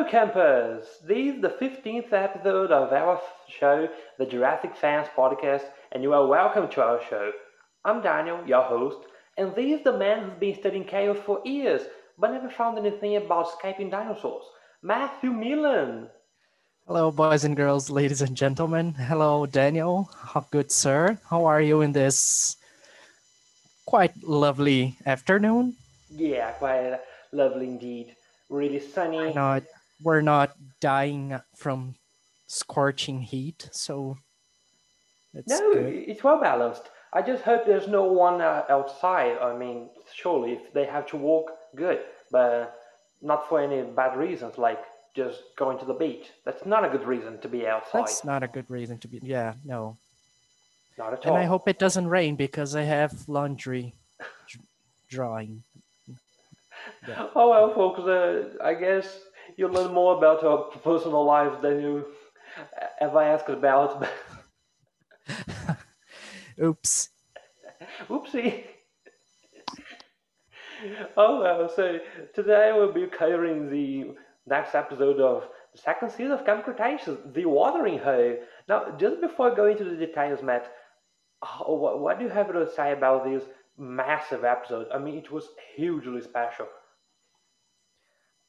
Hello, campers! This is the 15th episode of our show, the Jurassic Fans Podcast, and you are welcome to our show. I'm Daniel, your host, and this is the man who's been studying chaos for years, but never found anything about escaping dinosaurs, Matthew Millen. Hello, boys and girls, ladies and gentlemen. Hello, Daniel. How good, sir? How are you in this quite lovely afternoon? Yeah, quite lovely indeed. Really sunny. We're not, we're not dying from scorching heat, so it's no, good. it's well balanced. I just hope there's no one uh, outside. I mean, surely if they have to walk, good, but not for any bad reasons, like just going to the beach. That's not a good reason to be outside. That's not a good reason to be. Yeah, no. not at all. And. I hope it doesn't rain because I have laundry drying. drawing. Oh well, folks. Uh, I guess you learn more about our personal lives than you ever asked about. Oops. Oopsie. oh well, so today we'll be covering the next episode of the second season of Camp Cretaceous, The Watering Hole. Now, just before going into the details, Matt, oh, what, what do you have to say about this massive episode? I mean, it was hugely special.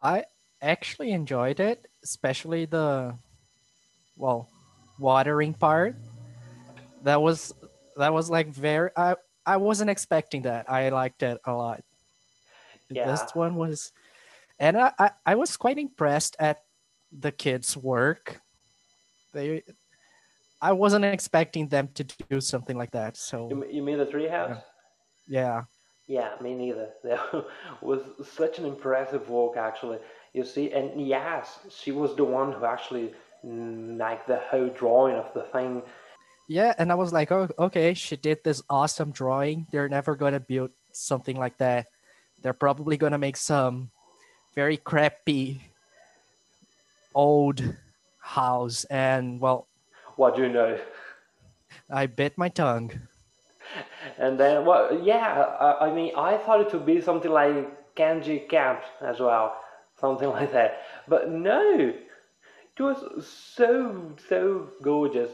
I actually enjoyed it, especially the well, watering part. That was that was like very I I wasn't expecting that. I liked it a lot. Yeah. This one was and I, I, I was quite impressed at the kids' work. They I wasn't expecting them to do something like that. So You, mean the treehouse? yeah. Yeah, me neither. That was such an impressive work, actually. You see, and yes, she was the one who actually mm, like the whole drawing of the thing. Yeah, and I was like, oh, okay, she did this awesome drawing. They're never going to build something like that. They're probably going to make some very crappy old house. And well, What do you know? I bit my tongue. And then, well, yeah, I, I mean, I thought it would be something like Kanji Camp as well, something like that. But no, it was so so gorgeous.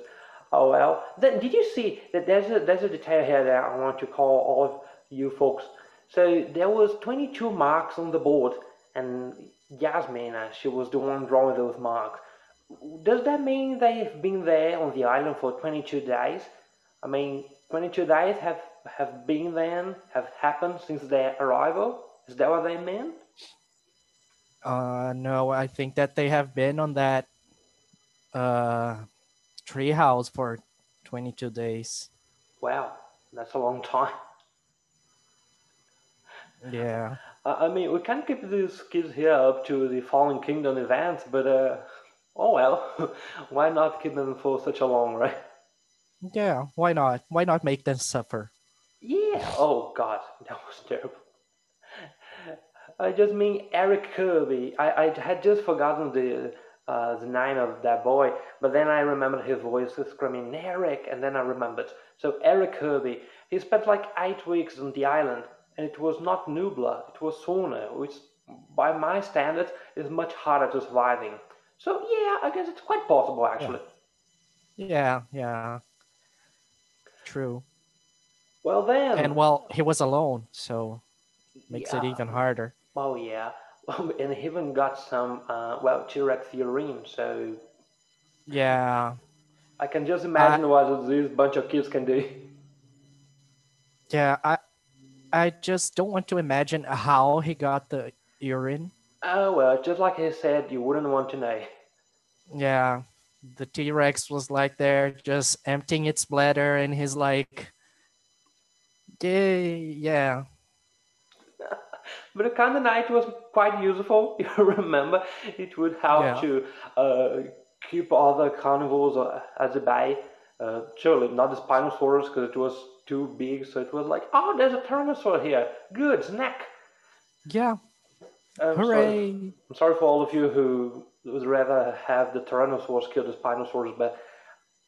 Oh well. Then did you see that there's a there's a detail here that I want to call all of you folks. So there was 22 marks on the board, and Yasmin, uh, she was the one drawing those marks. Does that mean they've been there on the island for 22 days? I mean, 22 days have have been then, have happened since their arrival? Is that what they meant? Uh, no, I think that they have been on that uh, tree house for 22 days. Wow, that's a long time. Yeah. I I mean, we can't keep these kids here up to the Fallen Kingdom events, but uh, oh well, why not keep them for such a long, right? Yeah, why not? Why not make them suffer? Yeah. Oh God, that was terrible. I just mean Eric Kirby. I, I had just forgotten the uh, the name of that boy, but then I remembered his voice screaming Eric, and then I remembered. So Eric Kirby, he spent like eight weeks on the island, and it was not Nublar, it was Sorna, which by my standards is much harder to surviving. So yeah, I guess it's quite possible actually. Yeah, yeah. True. Well then, And well, he was alone, so makes it even harder. Oh yeah, and he even got some uh, well T-Rex urine. So Yeah. I can just imagine what this bunch of kids can do. Yeah, I I just don't want to imagine how he got the urine. Oh well, just like he said, you wouldn't want to know. Yeah. The T-Rex was like there just emptying its bladder and he's like Yay, yeah. But the kind of night was quite useful. You remember, it would help Yeah. to uh, keep other carnivores uh, at the bay. Uh, surely not the Spinosaurus because it was too big. So it was like, oh, there's a Tyrannosaur here. Good snack. Yeah. Um, sorry- Hooray. I'm sorry for all of you who would rather have the Tyrannosaurus kill the Spinosaurus, but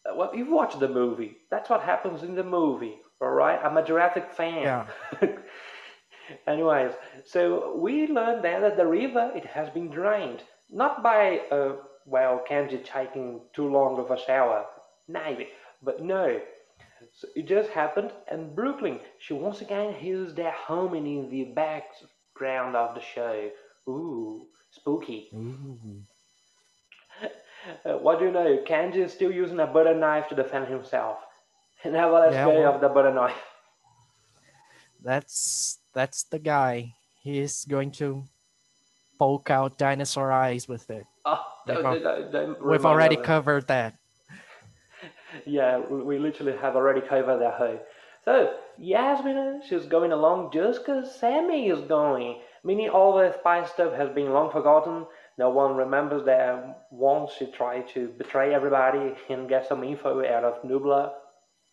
uh, well, you've watched the movie. That's what happens in the movie, all right? I'm a Jurassic fan. Yeah. Anyways, so we learned then that the river it has been drained. Not by, uh, well, Kenji taking too long of a shower, maybe, but no. So it just happened, and Brooklyn, she once again hears their humming in the background of the show. Ooh, spooky. Ooh. Uh, what do you know? Kenji is still using a butter knife to defend himself. Never lets Yeah, go well- of the butter knife. That's that's the guy. He's going to poke out dinosaur eyes with it. Oh, We've don't- al- don't- don't We've already covered that. Yeah, we, we literally have already covered that hoe. So, Yasmin, she's going along just because Sammy is going. Meaning all the spy stuff has been long forgotten. No one remembers that once she tried to betray everybody and get some info out of Nublar.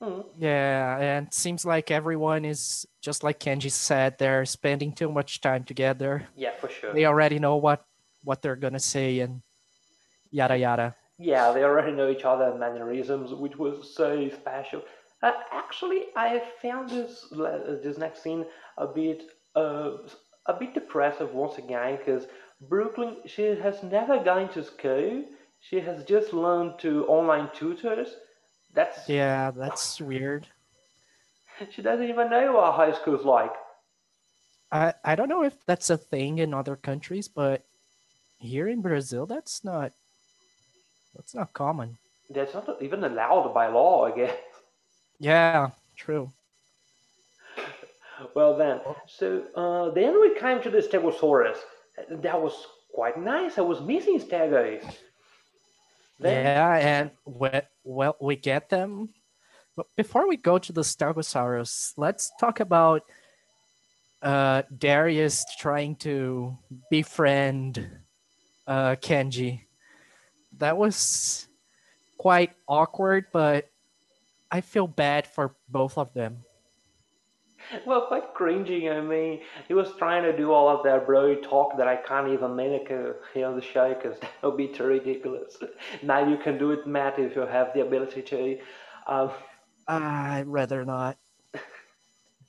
Hmm. Yeah, and seems like everyone is just like Kenji said. They're spending too much time together. Yeah, for sure. They already know what what they're gonna say and yada yada. Yeah, they already know each other mannerisms, which was so special. Uh, actually, I found this this next scene a bit uh, a bit depressive once again because Brooklyn she has never gone to school. She has just learned to online tutors. That's Yeah, that's weird. she doesn't even know what high school's like. I I don't know if that's a thing in other countries, but here in Brazil, that's not that's not common. That's not even allowed by law, I guess. Yeah, true. Well then, so uh, then we came to the Stegosaurus. That was quite nice. I was missing Stegos. Then, Yeah, and we, well, we get them. But before we go to the Stegosaurus, let's talk about uh, Darius trying to befriend uh, Kenji. That was quite awkward, but I feel bad for both of them. well, quite cringy. I mean, he was trying to do all of that bro talk that I can't even mimic uh, here on the show because that would be too ridiculous. now you can do it, Matt, if you have the ability to. Um, I'd rather not.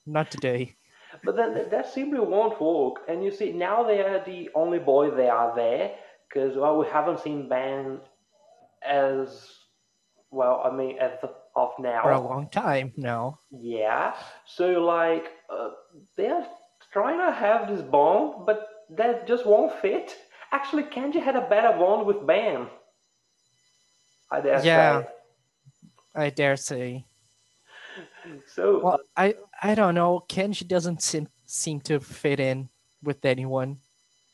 Not today. But then th- that simply won't work. And you see, now they are the only boy they are there because well, we haven't seen Ben as well. I mean, as of now. For a long time now. Yeah. So like, uh, they're trying to have this bond, but that just won't fit. Actually, Kenji had a better bond with Ben. I dare Yeah. say. I dare say. So Well, I I don't know. Kenji doesn't seem seem to fit in with anyone,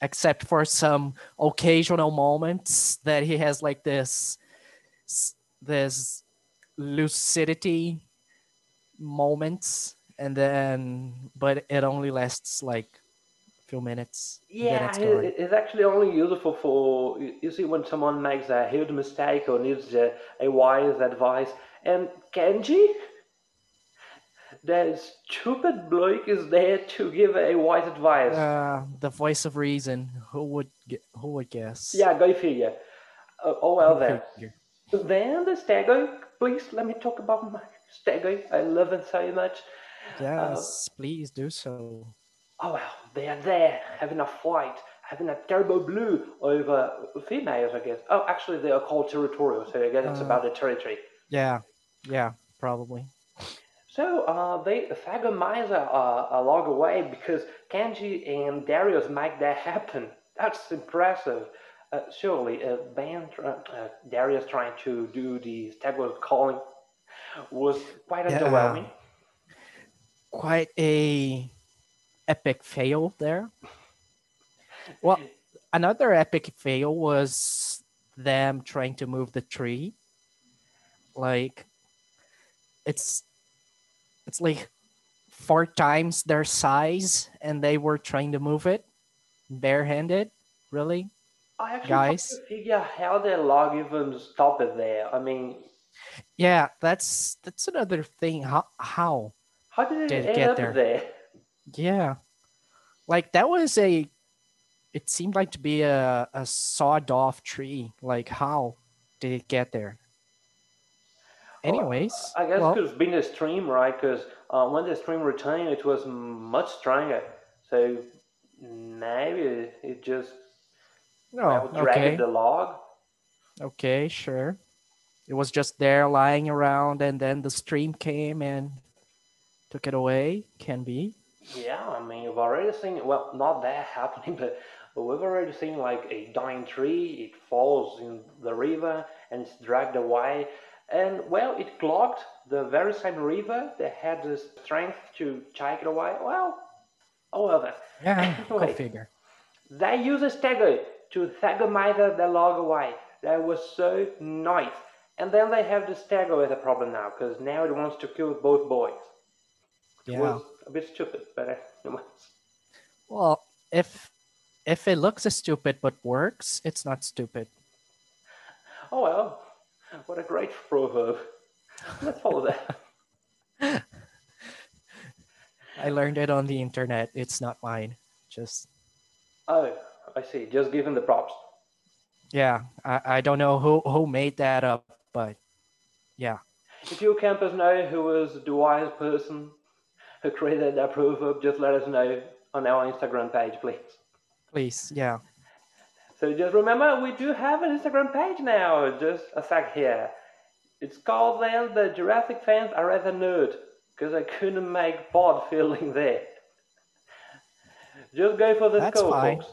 except for some occasional moments that he has like this this lucidity moments, and then but it only lasts like a few minutes. Yeah, it's it- gone. it- it's actually only useful for you see when someone makes a huge mistake or needs a, a wise advice. And Kenji, that stupid bloke is there to give a wise advice. Uh, the voice of reason. Who would who would guess? yeah, go figure. Uh, oh well Go then. figure. Then the stego. Please let me talk about my stego. I love it so much. Yes, please do so. Oh well, they are there having a fight, having a terrible blue over females, I guess. Oh, actually, they are called territorial, so I guess it's Uh, about the territory. Yeah, yeah, probably. So uh, they Thagomize uh, along the way because Kenji and Darius make that happen. That's impressive. Uh, surely, uh, Ben, tr- uh, Darius trying to do the Stagwell calling was quite Yeah. underwhelming. Quite a epic fail there. Well, another epic fail was them trying to move the tree. Like it's it's like four times their size and they were trying to move it barehanded. Really? I actually Guys. figure how their log even stop it there. I mean, Yeah, that's that's another thing. How how? how did it Did end get there? there? Yeah. Like that was a it seemed like to be a, a sawed off tree. Like how did it get there? Anyways, I guess well, it's been the stream, right? Because uh, when the stream returned, it was much stronger. So maybe it just No, okay, the log. okay, sure. It was just there lying around, and then the stream came and took it away. Can be. Yeah, I mean, we've already seen, well, not that happening, but we've already seen like a dying tree, it falls in the river and it's dragged away. And well, it clogged the very same river that had the strength to take it away. Well, oh then. Yeah, go Anyway. figure. They use a stego to thagomize the log away. That was so nice. And then they have the stego as a problem now, because now it wants to kill both boys. It Yeah. was a bit stupid, but uh, it was. Well, if if it looks stupid but works, it's not stupid. Oh well, what a great proverb. Let's follow that. I learned it on the internet. It's not mine. Just Oh, I see. Just giving the props. yeah, I, I don't know who who made that up, but yeah. If you campers know who was the wise person who created that proverb, just let us know on our Instagram page, please. Please, yeah. So just remember, we do have an Instagram page now. Just a sec here. It's called then the Jurassic fans are rather nerd because I couldn't make pod filling there. Just go for the That's fine. folks.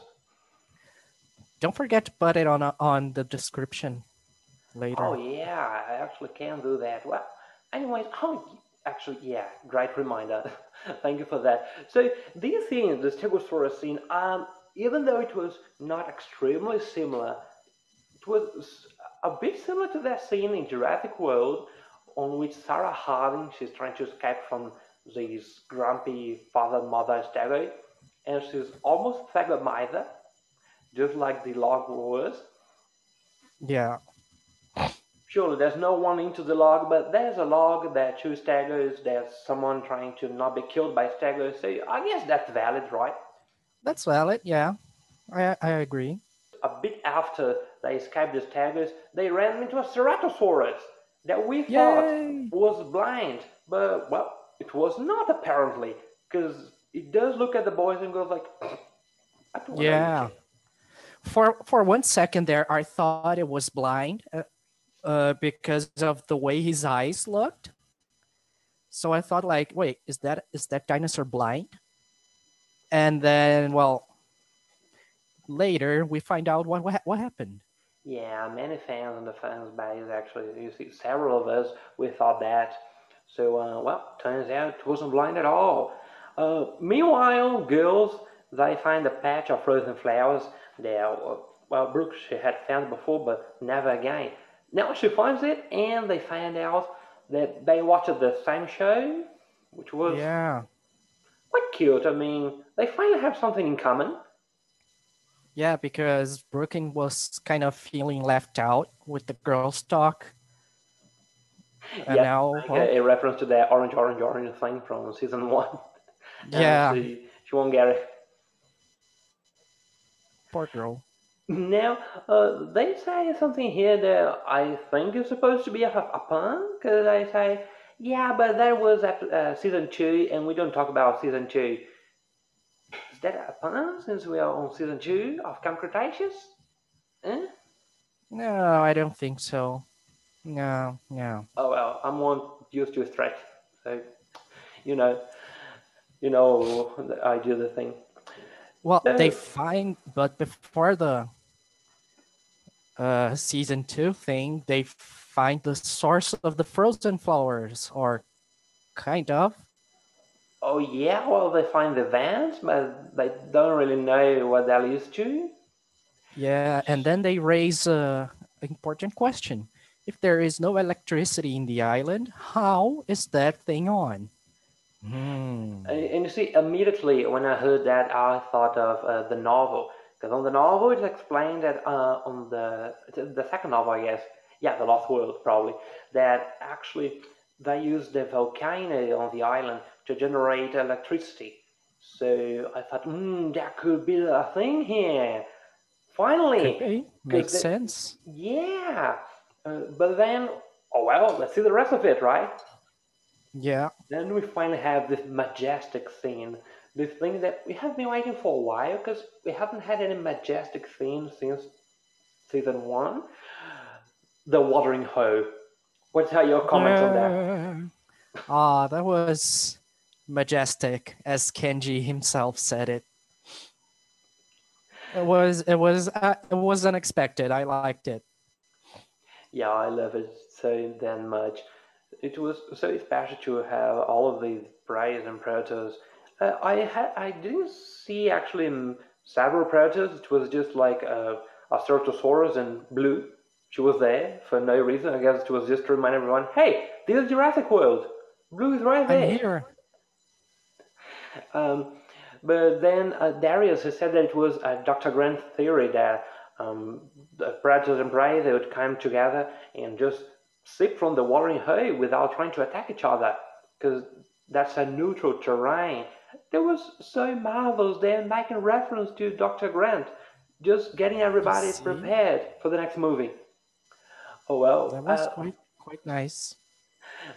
Don't forget to put it on on the description later. Oh yeah, I actually can do that. Well, anyways, oh, actually, yeah, great reminder. Thank you for that. So this scene, the Stegosaurus scene, um, even though it was not extremely similar, it was a bit similar to that scene in Jurassic World, on which Sarah Harding she's trying to escape from these grumpy father mother stego, and she's almost Thagomized, just like the log was. Yeah. Surely there's no one into the log, but there's a log, that two stegos, there's someone trying to not be killed by stegos, so I guess that's valid, right? That's valid. Yeah. I I agree. A bit after they escaped the stegos, they ran into a Ceratosaurus that we thought Yay! was blind, but well, it was not apparently, because it does look at the boys and goes like, I don't wanna Yeah. Eat you." For for one second there, I thought it was blind, uh, uh, because of the way his eyes looked. So I thought, like, wait, is that is that dinosaur blind? And then, well, later we find out what what, what happened. Yeah, many fans on the fans base actually. You see, several of us we thought that. So uh, well, turns out it wasn't blind at all. Uh, meanwhile, girls they find a patch of frozen flowers. There, well, Brooke she had found before, but never again. Now she finds it, and they find out that they watched the same show, which was Yeah, quite cute. I mean, they finally have something in common. yeah, because Brooklyn was kind of feeling left out with the girls' talk. And Yeah, now, Like well, a, a reference to the orange, orange, orange thing from season one. Yeah, she, she won't get girl. Now, uh, they say something here that I think is supposed to be a, a pun, because they say, yeah, but that was uh, season two, and we don't talk about season two. Is that a pun, since we are on season two of Camp Cretaceous? Eh? No, I don't think so. No, no. Oh, well, I'm one used to stretch, so, you know, you know, I do the thing. Well, they find, but before the uh, season two thing, they find the source of the frozen flowers, or kind of. Oh yeah, well they find the vans, but they don't really know what that leads to. Yeah, and then they raise a important question: If there is no electricity in the island, how is that thing on? Hmm. And, and you see, immediately when I heard that, I thought of uh, the novel. Because on the novel, it's explained that uh, on the the second novel, I guess, yeah, the Lost World probably, that actually they use the volcano on the island to generate electricity. So I thought, hmm, that could be a thing here. Finally. Makes the- sense. Yeah, uh, but then, oh well, let's see the rest of it, right? Yeah. Then we finally have this majestic scene this thing that we have been waiting for a while because we haven't had any majestic themes since season one. The Watering Hole. What are your comments on that? Ah, that was majestic, as Kenji himself said it. It was it was uh, it was unexpected. I liked it. Yeah, I love it so damn much. It was so special to have all of these Braves and Protos. Uh, I had I didn't see actually several Protos. It was just like uh, a Ceratosaurus and Blue. She was there for no reason. I guess it was just to remind everyone, hey, this is Jurassic World. Blue is right there. I'm here. Um, but then uh, Darius has said that it was a Dr. Grant theory that um, the predators and prey they would come together and just sip from the watering hole without trying to attack each other because that's a neutral terrain. That was so marvelous. They're making reference to Dr. Grant, just getting everybody prepared for the next movie. Oh well. That was uh, quite quite nice.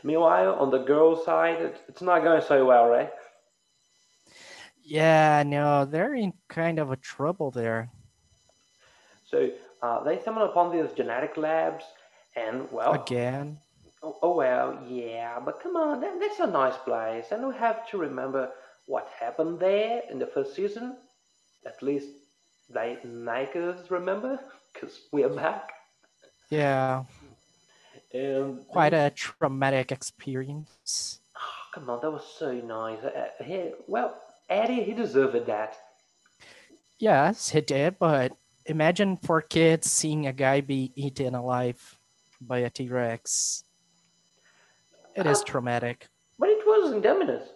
meanwhile, on the girls' side, it, it's not going so well, right? Yeah, no, they're in kind of a trouble there. So uh, they stumble upon these genetic labs, and well, Again. oh, oh well, yeah, but come on, that, that's a nice place, and we have to remember what happened there in the first season. At least they make us remember, because we are back. Yeah, And quite a traumatic experience. oh, come on, that was so nice. Uh, he, well, Eddie, he deserved that. Yes, he did, but imagine for kids seeing a guy be eaten alive by a T Rex. It is Uh, traumatic. But it was Indominus.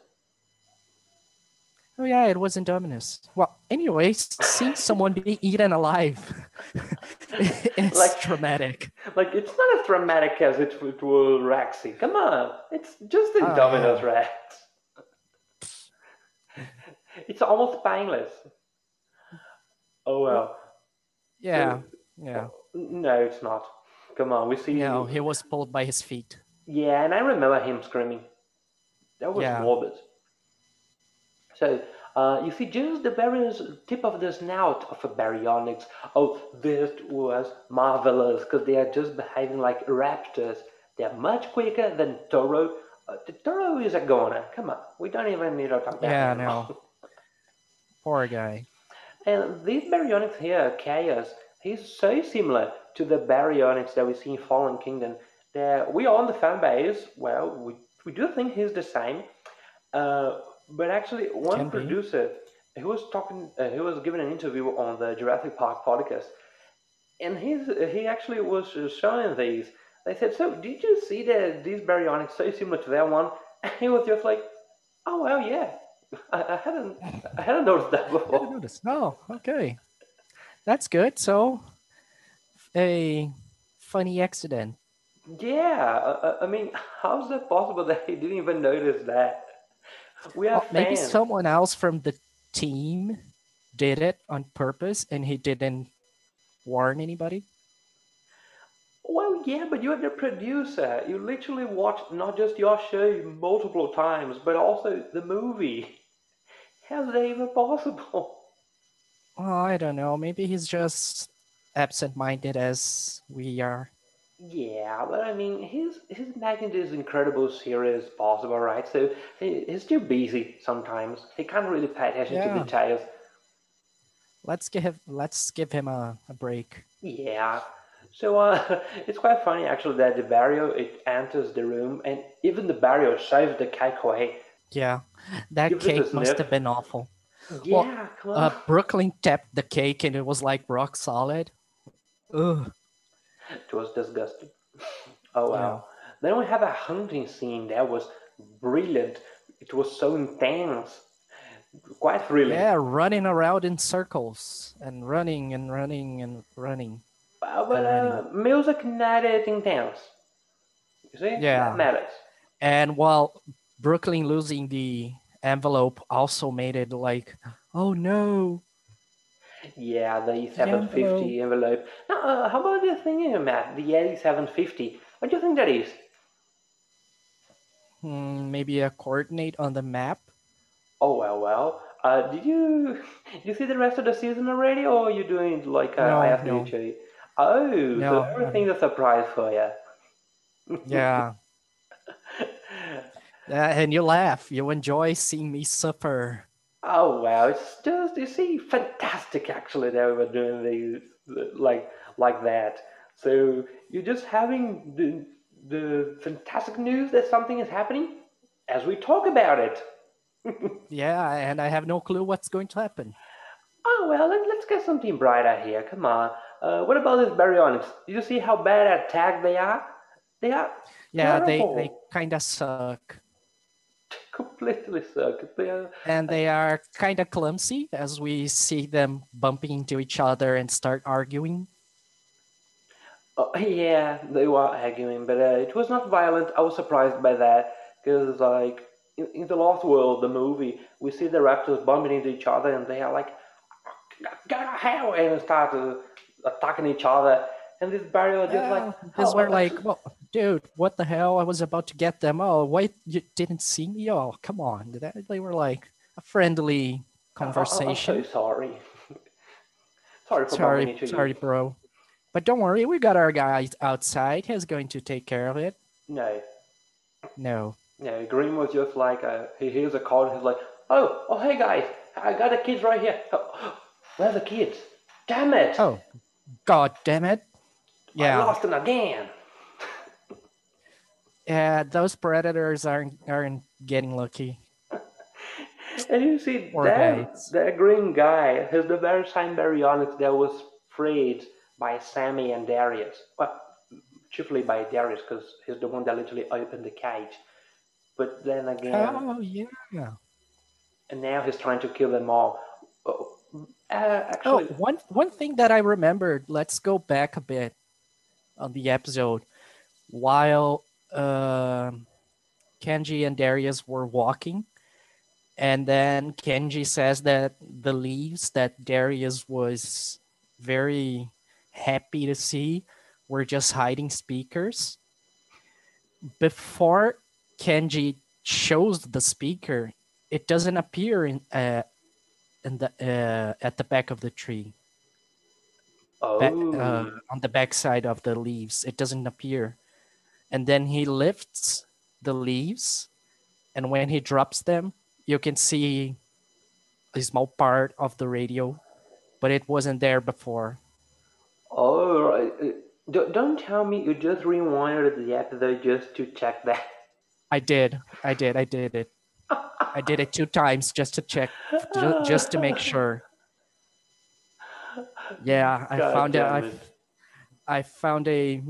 Oh yeah, it was Indominus. Well, anyways, seeing someone be eaten alive is Like- traumatic. Like, it's not as traumatic as it, it was Rexy. Come on, it's just Oh, Indominus yeah. Rex. It's almost painless. Oh well. Yeah, yeah. No, it's not. Come on, we see. You know, he was pulled by his feet. Yeah, and I remember him screaming. That was Yeah. morbid. So, uh, you see just the very tip of the snout of a baryonyx. Oh, this was marvelous because they are just behaving like raptors. They are much quicker than Toro. Uh, the Toro is a goner. Come on, we don't even need to talk about Yeah, no. Poor guy. And this baryonyx here, Chaos, he's so similar to the baryonyx that we see in Fallen Kingdom. That we are on the fan base, well, we, we do think he's the same. Uh, but actually, one Can be. producer, he was talking, uh, he was giving an interview on the Jurassic Park podcast, and he's he actually was showing these. They said, "So, did you see that this baryonyx so similar to that one?" And he was just like, "Oh well, yeah." I, I hadn't I hadn't noticed that I before. didn't notice. Oh, okay. That's good. So, a funny accident. Yeah, I, I mean, how's that possible that he didn't even notice that? We are Well, maybe someone else from the team did it on purpose and he didn't warn anybody. Well, yeah, but you're the producer. You literally watched not just your show multiple times, but also the movie. How's that even possible? Oh, I don't know. Maybe he's just absent-minded as we are. Yeah, but I mean, his his making this incredible series possible, right? So he, he's too busy sometimes. He can't really pay attention Yeah. to details. Let's give let's give him a, a break. Yeah. So uh, it's quite funny actually that the barrier it enters the room and even the barrier saves the cake away. Yeah, that Give cake must have been awful. Yeah, Well, come on. Uh, Brooklyn tapped the cake and it was like rock solid. Ugh. It was disgusting. Oh wow. Then we have a hunting scene that was brilliant. It was so intense. Quite thrilling. Yeah, running around in circles and running and running and running. Uh, but uh, music not intense. You see? Yeah. That matters. And while Brooklyn losing the envelope also made it like, oh no. Yeah, the 750 envelope. Now, uh, how about the thing Matt? The 8750. What do you think that is? Hmm, maybe a coordinate on the map. Oh well, well. Uh, did you did you see the rest of the season already, or are you doing like uh, No, I asked no. you? Oh, so No, everything's a surprise for you. Yeah. Uh, and you laugh. You enjoy seeing me suffer. Oh wow, it's just you see, fantastic actually that we were doing these like like that. So you're just having the the fantastic news that something is happening as we talk about it. Yeah, and I have no clue what's going to happen. Oh well, let, let's get something brighter here. Come on. Uh, what about this baryonyx? Did you see how bad at tag they are? They are Yeah, they, they kind of suck. Completely suck. They are And they are kind of clumsy as we see them bumping into each other and start arguing. Oh, yeah, they were arguing, but uh, it was not violent. I was surprised by that because, like, in, in the Lost World, the movie, we see the raptors bumping into each other, and they are like, "Go to hell!" and start uh, attacking each other. And this barrier just Yeah, like, "Oh, we're uh, like, well, dude, what the hell? I was about to get them. Oh, Why you didn't see me? Oh, come on. That- They were like a friendly I- I- conversation. I'm so sorry. sorry Sorry, sorry, you. bro. But don't worry, we got our guy outside. He's going to take care of it. No, No. no. Green was just like, uh, he hears a call, and he's like, "Oh, oh, hey guys, I got the kids right here. Oh, where are the kids? Damn it! Oh, god damn it. Yeah. I lost them again." Yeah. Those predators aren't aren't getting lucky. And you see that, that green guy has the very same baryonyx that was freed by Sammy and Darius. Well, chiefly by Darius because he's the one that literally opened the cage. But then again, Oh yeah. and now he's trying to kill them all. Oh, uh, Oh, actually, one one thing that I remembered. Let's go back a bit on the episode. While um Kenji and Darius were walking, and then Kenji says that the leaves that Darius was very happy to see were just hiding speakers. Before Kenji shows the speaker, it doesn't appear in uh, in the uh, at the back of the tree, oh, back, uh, on the back side of the leaves. It doesn't appear, and then he lifts the leaves, and when he drops them, you can see a small part of the radio, but it wasn't there before. oh, right. Uh, don't- tell me you just rewinded the episode just to check that. I did, I did, I did it. I did it two times just to check, just to make sure. Yeah, I God found it. I. I found a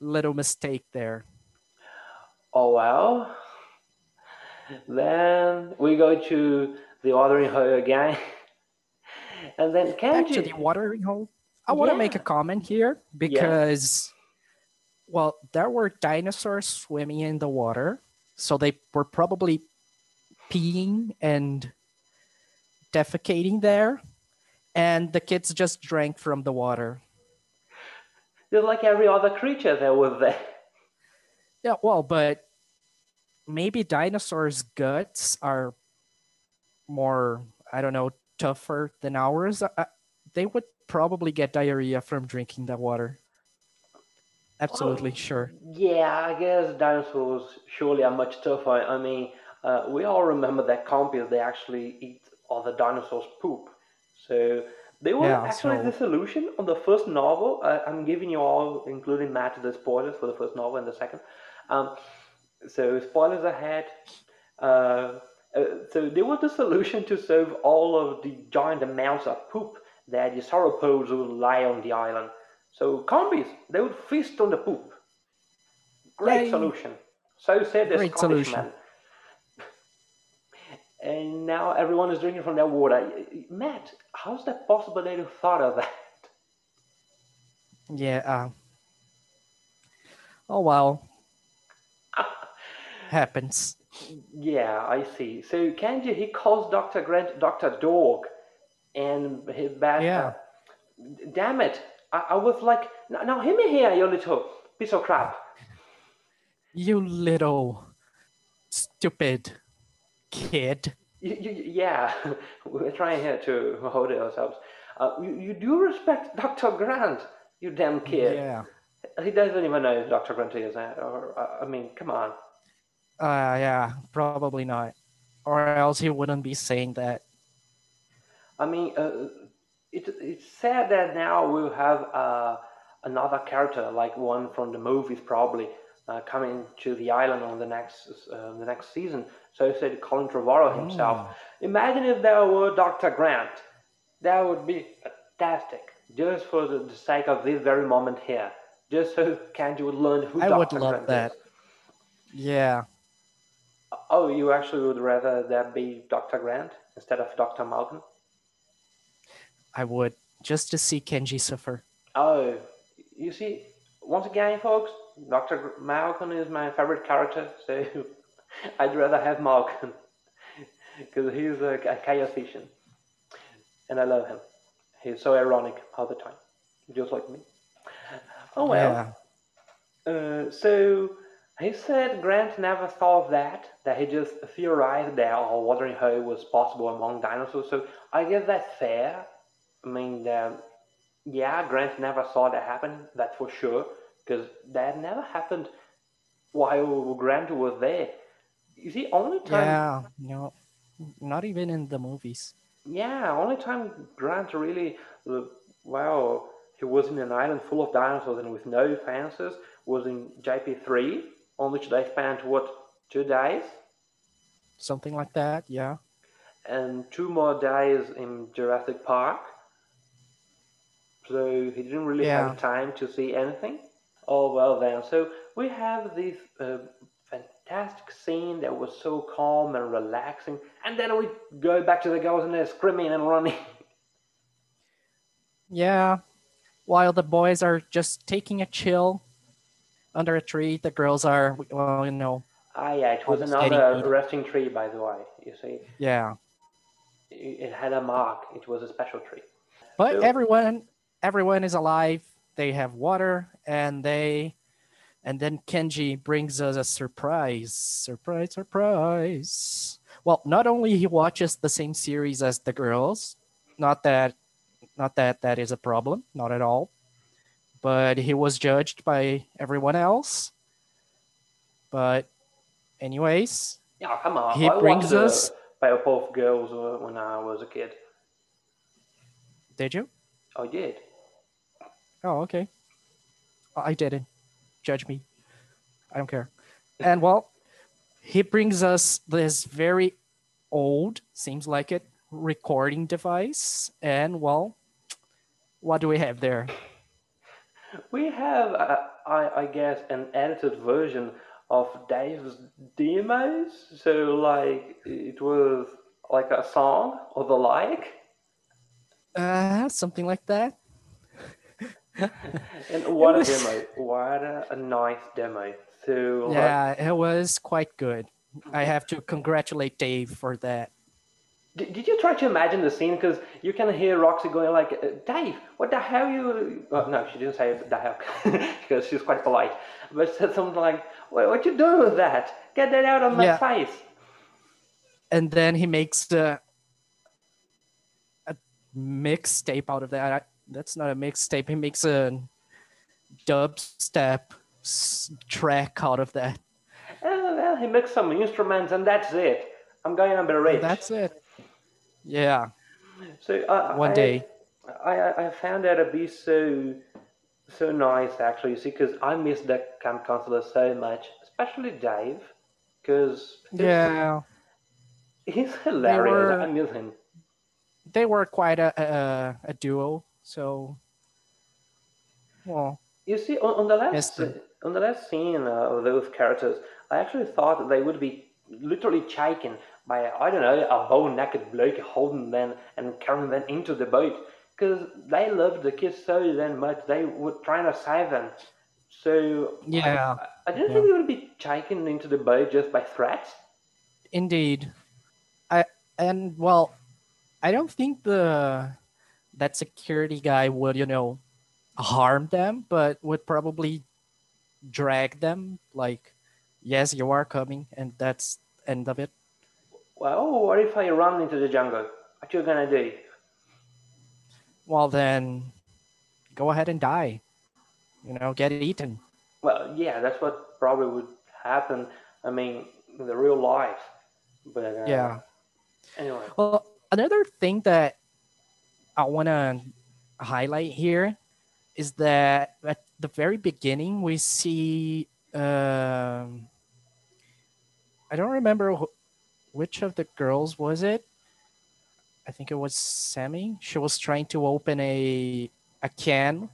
little mistake there. Oh well. Then we go to the watering hole again. And then Back to Kenji. the watering hole. I want to make a comment here because, well, there were dinosaurs swimming in the water, so they were probably peeing and defecating there, and the kids just drank from the water. Just like every other creature that was there. Yeah, well, but maybe dinosaurs' guts are more, I don't know, tougher than ours. Uh, they would probably get diarrhea from drinking that water. Absolutely Oh, sure. Yeah, I guess dinosaurs surely are much tougher. I mean, uh, we all remember that compies, they actually eat other dinosaurs' poop. So they were Yeah, actually so- the solution on the first novel. Uh, I'm giving you all, including Matt, the spoilers for the first novel and the second. Um, so spoilers ahead. Uh, uh, so they were the solution to solve all of the giant amounts of poop that the sauropods would lie on the island. So compies, they would feast on the poop. Great Yay. solution. So said the Great Scottish solution. man. And now everyone is drinking from their water. Matt, how's that possible that you thought of that? Yeah. Uh, oh well. Happens. Yeah, I see. So Kenji, he calls Dr. Grant Dr. Dog and his bad. Yeah. damn it. I, I was like, now, now hear me here, you little piece of crap. You little stupid kid. You, you, yeah, we're trying here to hold ourselves. Uh, you, you do respect Dr. Grant, you damn kid. Yeah. He doesn't even know who Dr. Grant is. uh, Or, uh, I mean, come on. Uh, yeah, probably not. Or else he wouldn't be saying that. I mean, uh, it, it's sad that now we'll have uh, another character, like one from the movies, probably uh, coming to the island on the next uh, the next season. So he said Colin Trevorrow himself. Imagine if there were Dr. Grant. That would be fantastic. Just for the, the sake of this very moment here. Just so Kenji would learn who I Dr. would love Grant that. is. Yeah. Oh, you actually would rather that be Dr. Grant instead of Dr. Malcolm? I would just to see Kenji suffer. Oh, you see, once again, folks, Dr. Malcolm is my favorite character, so I'd rather have Malcolm because he's a, a chaosician, and I love him. He's so ironic all the time, just like me. Oh well. Yeah. Uh, so he said Grant never thought of that, that he just theorized that or wondering how it was possible among dinosaurs. So I guess that's fair. I mean, um, yeah, Grant never saw that happen, that's for sure, because that never happened while Grant was there. You see, only time, Yeah. No, not even in the movies. yeah, only time Grant really, well, he was in an island full of dinosaurs and with no fences was in JP3, on which they spent, what, two days? Something like that. Yeah. And two more days in Jurassic Park. So he didn't really Yeah. have time to see anything. Oh, well then. So we have this uh, fantastic scene that was so calm and relaxing. And then we go back to the girls and they're screaming and running. Yeah. While the boys are just taking a chill under a tree, the girls are, well, you know, Ah, yeah, it was another resting tree, by the way. You see, yeah. it it had a mark. It was a special tree. But So- everyone, everyone is alive. They have water, and they, and then Kenji brings us a surprise, surprise, surprise. Well, not only he watches the same series as the girls, not that, not that that is a problem, not at all. But he was judged by everyone else. But, anyways, Yeah, come on. He I brings us- Powerpuff Girls uh, when I was a kid. did you? I did. Oh, okay. I didn't. Judge me. I don't care. And well, he brings us this very old, seems like it, recording device. And well, what do we have there? We have, uh, I, I guess, an edited version of Dave's demos. So, like, it was like a song or the like. Uh, something like that. And what a demo! What a, a nice demo. So, Yeah, it was quite good. I have to congratulate Dave for that. Did, did you try to imagine the scene? Because you can hear Roxie going like, uh, "Dave, what the hell you?" Oh, no, she didn't say the hell because she's quite polite, but said something like, "What, what you doing with that? Get that out of my Yeah. face!" and then he makes the a mixtape out of that. That's not a mixtape. He makes a dubstep track out of that. Oh, well, he makes some instruments and that's it. I'm going to be rich. That's it. Yeah, so uh, one I, day. I, I I found that to be so so nice actually. You see, because I miss that camp counselor so much, especially Dave, because Yeah, he's hilarious. were- I miss him. they were quite a a, a duo. So, well, You see, on, on the last Mister. on the last scene uh, of those characters, I actually thought they would be literally shaken by I don't know a bone naked bloke holding them and carrying them into the boat because they loved the kids so then much they were trying to save them. So yeah, I, I didn't Yeah. think they would be shaken into the boat just by threats. indeed. I and well, I don't think the that security guy would you know harm them, but would probably drag them. Like, yes, you are coming, and that's end of it. Well, what if I run into the jungle? What you gonna do? Well, then go ahead and die. You know, get eaten. Well, yeah, that's what probably would happen. I mean, in the real life. But uh, Yeah. Anyway. Well, another thing that I want to highlight here is that at the very beginning we see um, I don't remember wh- which of the girls was it. I think it was Sammy. She was trying to open a a can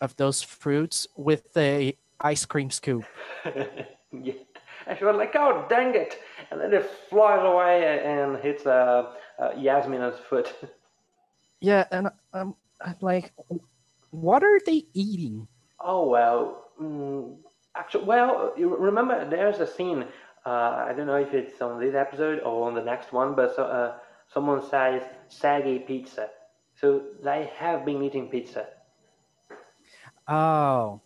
of those fruits with a ice cream scoop. yeah. And she was like, "Oh, dang it!" And then it flies away and hits uh, uh, Yasmina's foot. Yeah, and um, I'm like, what are they eating? oh well. Mm, actually, well, you remember there's a scene. Uh, I don't know if it's on this episode or on the next one, but so, uh, someone says saggy pizza. So they have been eating pizza. Oh.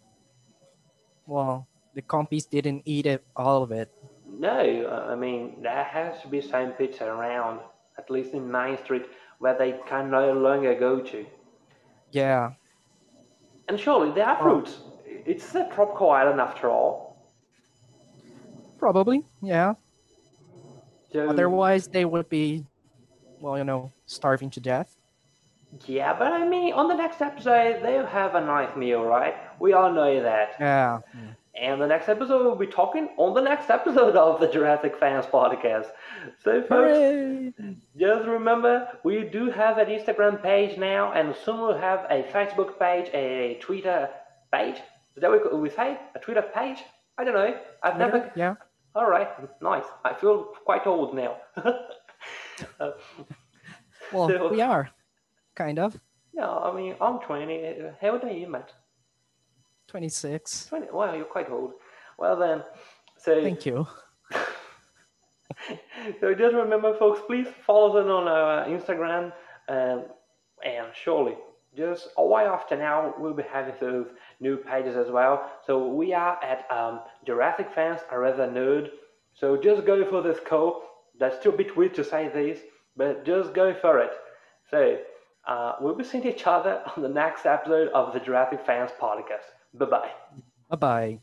Well, the compies didn't eat it all of it. No, I mean there has to be some pizza around, at least in Main Street, where they can no longer go to. Yeah. And surely they are fruits. It's a tropical island after all. Probably. Yeah. So, Otherwise they would be well, you know, starving to death. yeah, but I mean, on the next episode, they'll have a nice meal, right? We all know that. Yeah. Mm. And the next episode, we'll be talking on the next episode of the Jurassic Fans podcast. So, folks, Hooray! just remember, we do have an Instagram page now, and soon we'll have a Facebook page, a Twitter page. Is that what we say? A Twitter page? I don't know. I've never. Yeah. All right, nice. I feel quite old now. Uh, Well, So- we are. Kind of. yeah, I mean, I'm 20. How old are you, Matt? 26. 20. Wow, you're quite old. Well, then, so. Thank you. so just remember, folks, please follow us on our Instagram. Um, and surely, just a while after now, we'll be having those new pages as well. So we are at um, Jurassic Fans Are Rather Nerd. So just go for this call. That's still a bit weird to say this, but just go for it. So uh, we'll be seeing each other on the next episode of the Jurassic Fans podcast. Bye bye. Bye bye.